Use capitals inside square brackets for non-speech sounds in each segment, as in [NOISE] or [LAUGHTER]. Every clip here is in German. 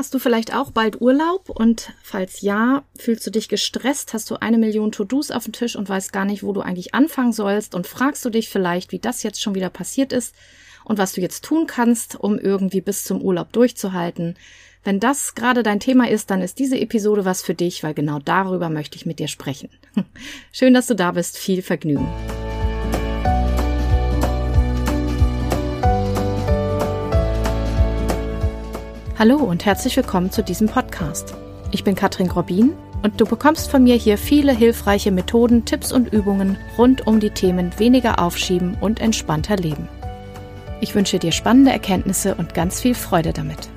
Hast du vielleicht auch bald Urlaub? Und falls ja, fühlst du dich gestresst? Hast du eine Million To-Dos auf dem Tisch und weißt gar nicht, wo du eigentlich anfangen sollst? Und fragst du dich vielleicht, wie das jetzt schon wieder passiert ist und was du jetzt tun kannst, um irgendwie bis zum Urlaub durchzuhalten? Wenn das gerade dein Thema ist, dann ist diese Episode was für dich, weil genau darüber möchte ich mit dir sprechen. [LAUGHS] Schön, dass du da bist. Viel Vergnügen. Hallo und herzlich willkommen zu diesem Podcast. Ich bin Katrin Grobin und du bekommst von mir hier viele hilfreiche Methoden, Tipps und Übungen rund um die Themen weniger aufschieben und entspannter leben. Ich wünsche dir spannende Erkenntnisse und ganz viel Freude damit.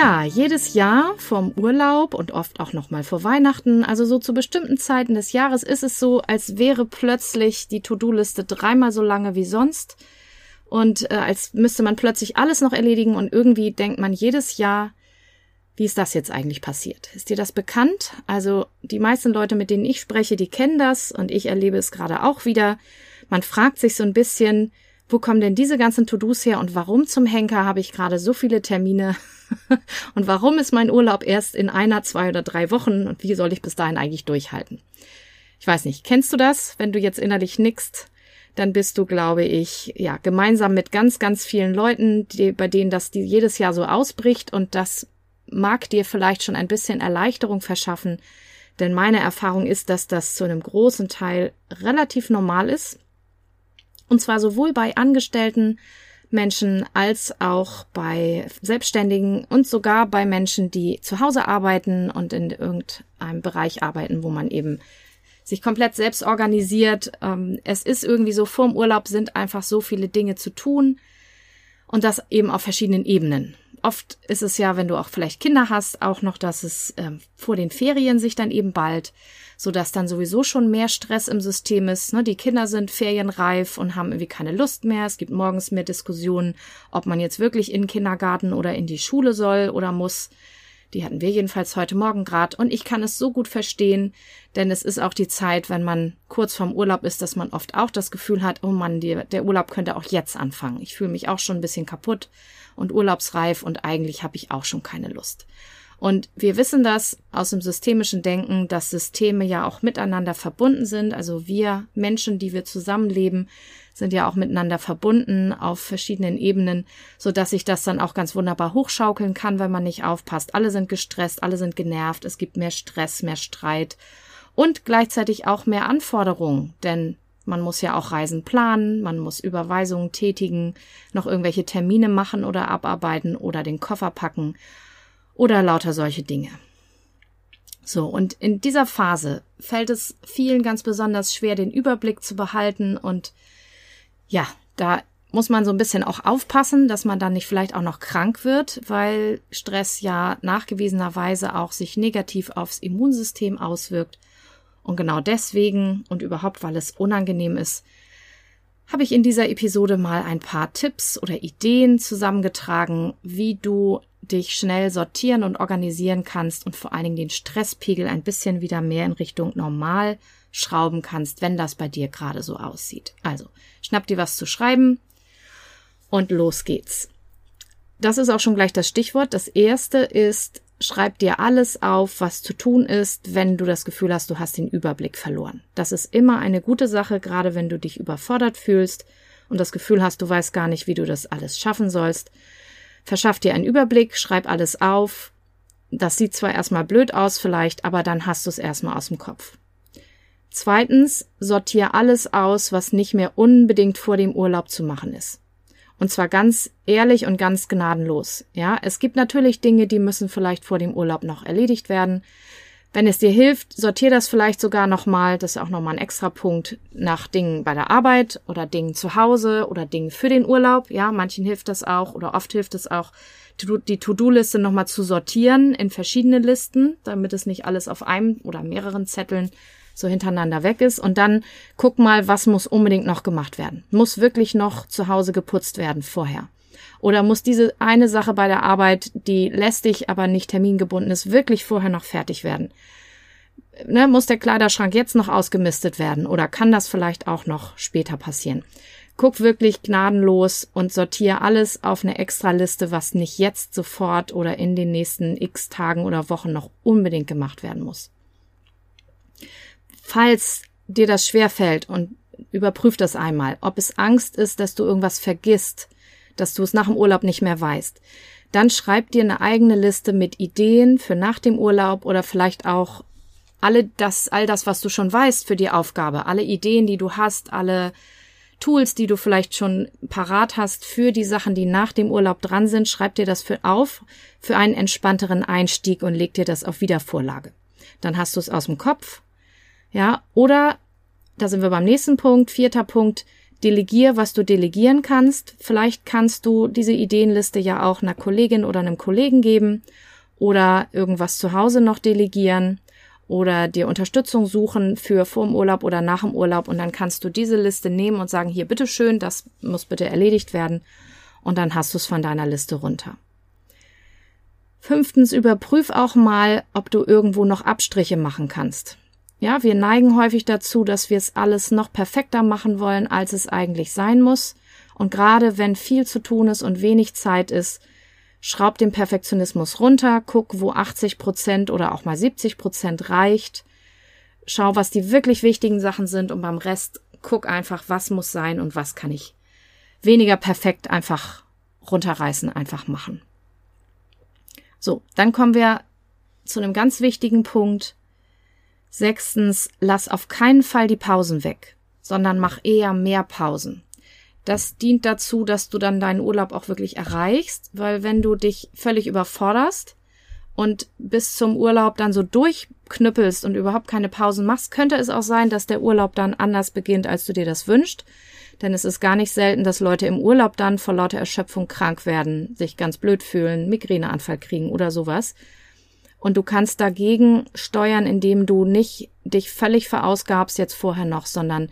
Ja, jedes Jahr vorm Urlaub und oft auch noch mal vor Weihnachten, also so zu bestimmten Zeiten des Jahres ist es so, als wäre plötzlich die To-Do-Liste dreimal so lange wie sonst und äh, als müsste man plötzlich alles noch erledigen und irgendwie denkt man jedes Jahr, wie ist das jetzt eigentlich passiert? Ist dir das bekannt? Also die meisten Leute, mit denen ich spreche, die kennen das und ich erlebe es gerade auch wieder. Man fragt sich so ein bisschen, wo kommen denn diese ganzen To-Dos her und warum zum Henker habe ich gerade so viele Termine? [LAUGHS] Und warum ist mein Urlaub erst in einer, zwei oder drei Wochen? Und wie soll ich bis dahin eigentlich durchhalten? Ich weiß nicht, kennst du das? Wenn du jetzt innerlich nickst, dann bist du, glaube ich, ja, gemeinsam mit ganz, ganz vielen Leuten, die, bei denen das die jedes Jahr so ausbricht. Und das mag dir vielleicht schon ein bisschen Erleichterung verschaffen, denn meine Erfahrung ist, dass das zu einem großen Teil relativ normal ist und zwar sowohl bei Angestellten Menschen als auch bei Selbstständigen und sogar bei Menschen, die zu Hause arbeiten und in irgendeinem Bereich arbeiten, wo man eben sich komplett selbst organisiert. Ähm, es ist irgendwie so, vorm Urlaub sind einfach so viele Dinge zu tun und das eben auf verschiedenen Ebenen. Oft ist es ja, wenn du auch vielleicht Kinder hast, auch noch, dass es ähm, vor den Ferien sich dann eben bald so dass dann sowieso schon mehr Stress im System ist. Ne? Die Kinder sind ferienreif und haben irgendwie keine Lust mehr. Es gibt morgens mehr Diskussionen, ob man jetzt wirklich in den Kindergarten oder in die Schule soll oder muss. Die hatten wir jedenfalls heute Morgen grad und ich kann es so gut verstehen, denn es ist auch die Zeit, wenn man kurz vorm Urlaub ist, dass man oft auch das Gefühl hat, oh Mann, die, der Urlaub könnte auch jetzt anfangen. Ich fühle mich auch schon ein bisschen kaputt und urlaubsreif und eigentlich habe ich auch schon keine Lust. Und wir wissen das aus dem systemischen Denken, dass Systeme ja auch miteinander verbunden sind. Also wir Menschen, die wir zusammenleben, sind ja auch miteinander verbunden auf verschiedenen Ebenen, so dass sich das dann auch ganz wunderbar hochschaukeln kann, wenn man nicht aufpasst. Alle sind gestresst, alle sind genervt, es gibt mehr Stress, mehr Streit und gleichzeitig auch mehr Anforderungen, denn man muss ja auch Reisen planen, man muss Überweisungen tätigen, noch irgendwelche Termine machen oder abarbeiten oder den Koffer packen oder lauter solche Dinge. So, und in dieser Phase fällt es vielen ganz besonders schwer, den Überblick zu behalten und ja, da muss man so ein bisschen auch aufpassen, dass man dann nicht vielleicht auch noch krank wird, weil Stress ja nachgewiesenerweise auch sich negativ aufs Immunsystem auswirkt. Und genau deswegen und überhaupt, weil es unangenehm ist, habe ich in dieser Episode mal ein paar Tipps oder Ideen zusammengetragen, wie du dich schnell sortieren und organisieren kannst und vor allen Dingen den Stresspegel ein bisschen wieder mehr in Richtung normal schrauben kannst, wenn das bei dir gerade so aussieht. Also, schnapp dir was zu schreiben und los geht's. Das ist auch schon gleich das Stichwort. Das erste ist, schreib dir alles auf, was zu tun ist, wenn du das Gefühl hast, du hast den Überblick verloren. Das ist immer eine gute Sache, gerade wenn du dich überfordert fühlst und das Gefühl hast, du weißt gar nicht, wie du das alles schaffen sollst. Verschaff dir einen Überblick, schreib alles auf. Das sieht zwar erstmal blöd aus vielleicht, aber dann hast du es erstmal aus dem Kopf. Zweitens, sortier alles aus, was nicht mehr unbedingt vor dem Urlaub zu machen ist. Und zwar ganz ehrlich und ganz gnadenlos. Ja, es gibt natürlich Dinge, die müssen vielleicht vor dem Urlaub noch erledigt werden. Wenn es dir hilft, sortier das vielleicht sogar nochmal, das ist auch nochmal ein extra Punkt, nach Dingen bei der Arbeit oder Dingen zu Hause oder Dingen für den Urlaub. Ja, manchen hilft das auch oder oft hilft es auch, die To-Do-Liste nochmal zu sortieren in verschiedene Listen, damit es nicht alles auf einem oder mehreren Zetteln so hintereinander weg ist. Und dann guck mal, was muss unbedingt noch gemacht werden. Muss wirklich noch zu Hause geputzt werden vorher? Oder muss diese eine Sache bei der Arbeit, die lästig, aber nicht termingebunden ist, wirklich vorher noch fertig werden? ne, muss der Kleiderschrank jetzt noch ausgemistet werden oder kann das vielleicht auch noch später passieren? Guck wirklich gnadenlos und sortiere alles auf eine Extraliste, was nicht jetzt sofort oder in den nächsten x Tagen oder Wochen noch unbedingt gemacht werden muss. Falls dir das schwerfällt und überprüf das einmal, ob es Angst ist, dass du irgendwas vergisst, dass du es nach dem Urlaub nicht mehr weißt, dann schreib dir eine eigene Liste mit Ideen für nach dem Urlaub oder vielleicht auch alle das, all das, was du schon weißt für die Aufgabe, alle Ideen, die du hast, alle Tools, die du vielleicht schon parat hast für die Sachen, die nach dem Urlaub dran sind, schreib dir das für auf für einen entspannteren Einstieg und leg dir das auf Wiedervorlage. Dann hast du es aus dem Kopf. Ja, oder da sind wir beim nächsten Punkt, vierter Punkt, delegier, was du delegieren kannst. Vielleicht kannst du diese Ideenliste ja auch einer Kollegin oder einem Kollegen geben oder irgendwas zu Hause noch delegieren oder dir Unterstützung suchen für vor dem Urlaub oder nach dem Urlaub und dann kannst du diese Liste nehmen und sagen, hier bitteschön, das muss bitte erledigt werden und dann hast du es von deiner Liste runter. Fünftens, überprüf auch mal, ob du irgendwo noch Abstriche machen kannst. Ja, wir neigen häufig dazu, dass wir es alles noch perfekter machen wollen, als es eigentlich sein muss. Und gerade wenn viel zu tun ist und wenig Zeit ist, schraub den Perfektionismus runter, guck, wo 80 Prozent oder auch mal 70 Prozent reicht. Schau, was die wirklich wichtigen Sachen sind und beim Rest guck einfach, was muss sein und was kann ich weniger perfekt einfach runterreißen, einfach machen. So, dann kommen wir zu einem ganz wichtigen Punkt. Sechstens, lass auf keinen Fall die Pausen weg, sondern mach eher mehr Pausen. Das dient dazu, dass du dann deinen Urlaub auch wirklich erreichst, weil wenn du dich völlig überforderst und bis zum Urlaub dann so durchknüppelst und überhaupt keine Pausen machst, könnte es auch sein, dass der Urlaub dann anders beginnt, als du dir das wünschst. Denn es ist gar nicht selten, dass Leute im Urlaub dann vor lauter Erschöpfung krank werden, sich ganz blöd fühlen, Migräneanfall kriegen oder sowas. Und du kannst dagegen steuern, indem du nicht dich völlig verausgabst jetzt vorher noch, sondern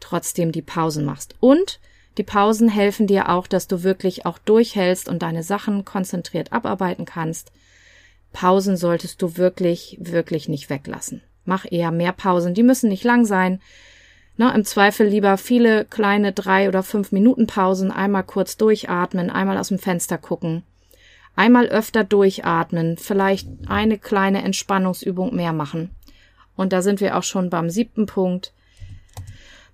trotzdem die Pausen machst. Und die Pausen helfen dir auch, dass du wirklich auch durchhältst und deine Sachen konzentriert abarbeiten kannst. Pausen solltest du wirklich, wirklich nicht weglassen. Mach eher mehr Pausen. Die müssen nicht lang sein. Na, Im Zweifel lieber viele kleine drei oder fünf Minuten Pausen, einmal kurz durchatmen, einmal aus dem Fenster gucken, einmal öfter durchatmen, vielleicht eine kleine Entspannungsübung mehr machen. Und da sind wir auch schon beim siebten Punkt.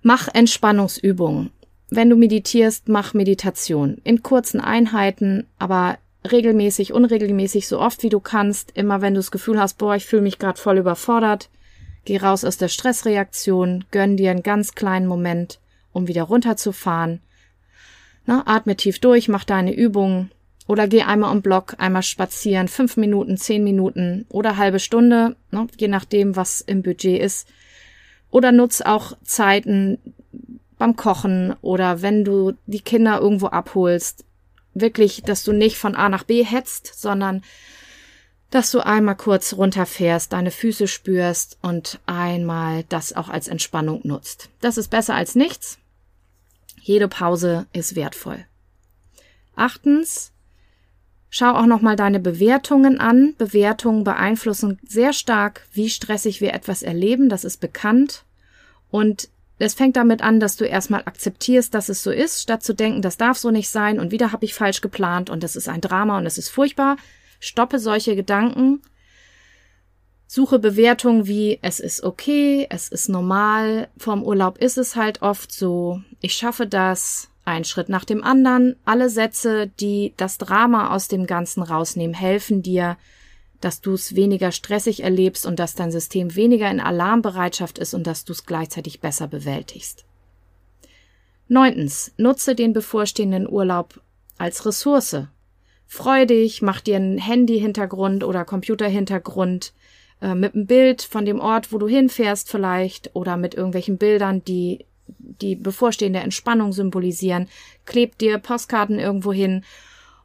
Mach Entspannungsübungen wenn du meditierst, mach Meditation in kurzen Einheiten, aber regelmäßig, unregelmäßig, so oft wie du kannst. Immer wenn du das Gefühl hast, boah, ich fühle mich gerade voll überfordert, geh raus aus der Stressreaktion, gönn dir einen ganz kleinen Moment, um wieder runterzufahren. Na, atme tief durch, mach deine Übungen oder geh einmal um Block, einmal spazieren, fünf Minuten, zehn Minuten oder halbe Stunde, ne, je nachdem, was im Budget ist. Oder nutz auch Zeiten, beim Kochen oder wenn du die Kinder irgendwo abholst, wirklich, dass du nicht von A nach B hetzt, sondern dass du einmal kurz runterfährst, deine Füße spürst und einmal das auch als Entspannung nutzt. Das ist besser als nichts. Jede Pause ist wertvoll. Achtens, schau auch nochmal deine Bewertungen an. Bewertungen beeinflussen sehr stark, wie stressig wir etwas erleben. Das ist bekannt. Und es fängt damit an, dass du erstmal akzeptierst, dass es so ist, statt zu denken, das darf so nicht sein und wieder habe ich falsch geplant und das ist ein Drama und es ist furchtbar. Stoppe solche Gedanken. Suche Bewertungen wie es ist okay, es ist normal, vorm Urlaub ist es halt oft so, ich schaffe das, ein Schritt nach dem anderen. Alle Sätze, die das Drama aus dem Ganzen rausnehmen, helfen dir, dass du es weniger stressig erlebst und dass dein System weniger in Alarmbereitschaft ist und dass du es gleichzeitig besser bewältigst. Neuntens, nutze den bevorstehenden Urlaub als Ressource. Freu dich, mach dir einen Handy-Hintergrund oder Computer-Hintergrund äh, mit einem Bild von dem Ort, wo du hinfährst vielleicht oder mit irgendwelchen Bildern, die die bevorstehende Entspannung symbolisieren. Kleb dir Postkarten irgendwo hin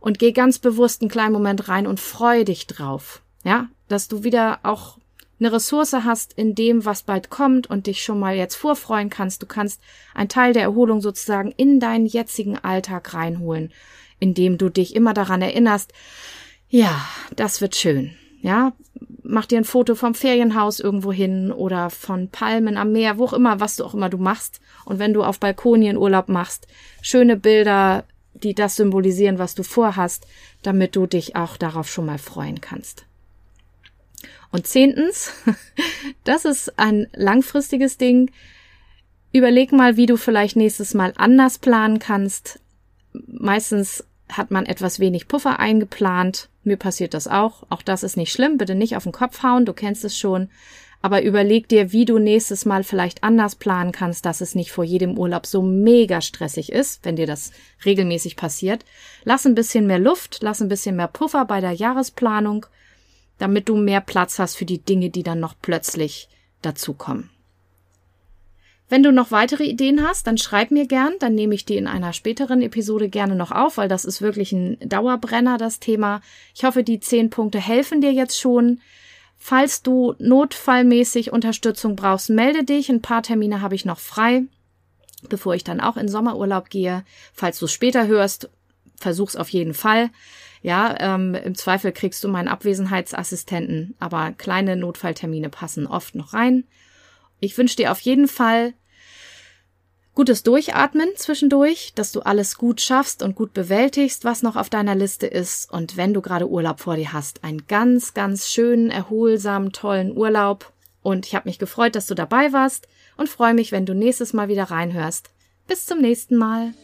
und geh ganz bewusst einen kleinen Moment rein und freu dich drauf. Ja, dass du wieder auch eine Ressource hast in dem, was bald kommt und dich schon mal jetzt vorfreuen kannst. Du kannst einen Teil der Erholung sozusagen in deinen jetzigen Alltag reinholen, indem du dich immer daran erinnerst, ja, das wird schön. Ja, mach dir ein Foto vom Ferienhaus irgendwo hin oder von Palmen am Meer, wo auch immer, was du auch immer du machst. Und wenn du auf Balkonien Urlaub machst, schöne Bilder, die das symbolisieren, was du vorhast, damit du dich auch darauf schon mal freuen kannst. Und zehntens, [LAUGHS] das ist ein langfristiges Ding. Überleg mal, wie du vielleicht nächstes Mal anders planen kannst. Meistens hat man etwas wenig Puffer eingeplant. Mir passiert das auch. Auch das ist nicht schlimm. Bitte nicht auf den Kopf hauen. Du kennst es schon. Aber überleg dir, wie du nächstes Mal vielleicht anders planen kannst, dass es nicht vor jedem Urlaub so mega stressig ist, wenn dir das regelmäßig passiert. Lass ein bisschen mehr Luft, lass ein bisschen mehr Puffer bei der Jahresplanung, damit du mehr Platz hast für die Dinge, die dann noch plötzlich dazukommen. Wenn du noch weitere Ideen hast, dann schreib mir gern, dann nehme ich die in einer späteren Episode gerne noch auf, weil das ist wirklich ein Dauerbrenner, das Thema. Ich hoffe, die zehn Punkte helfen dir jetzt schon. Falls du notfallmäßig Unterstützung brauchst, melde dich. Ein paar Termine habe ich noch frei, bevor ich dann auch in Sommerurlaub gehe. Falls du es später hörst, versuch's auf jeden Fall. Ja, ähm, im Zweifel kriegst du meinen Abwesenheitsassistenten, aber kleine Notfalltermine passen oft noch rein. Ich wünsche dir auf jeden Fall Gutes Durchatmen zwischendurch, dass du alles gut schaffst und gut bewältigst, was noch auf deiner Liste ist. Und wenn du gerade Urlaub vor dir hast, einen ganz, ganz schönen, erholsamen, tollen Urlaub. Und ich habe mich gefreut, dass du dabei warst und freue mich, wenn du nächstes Mal wieder reinhörst. Bis zum nächsten Mal.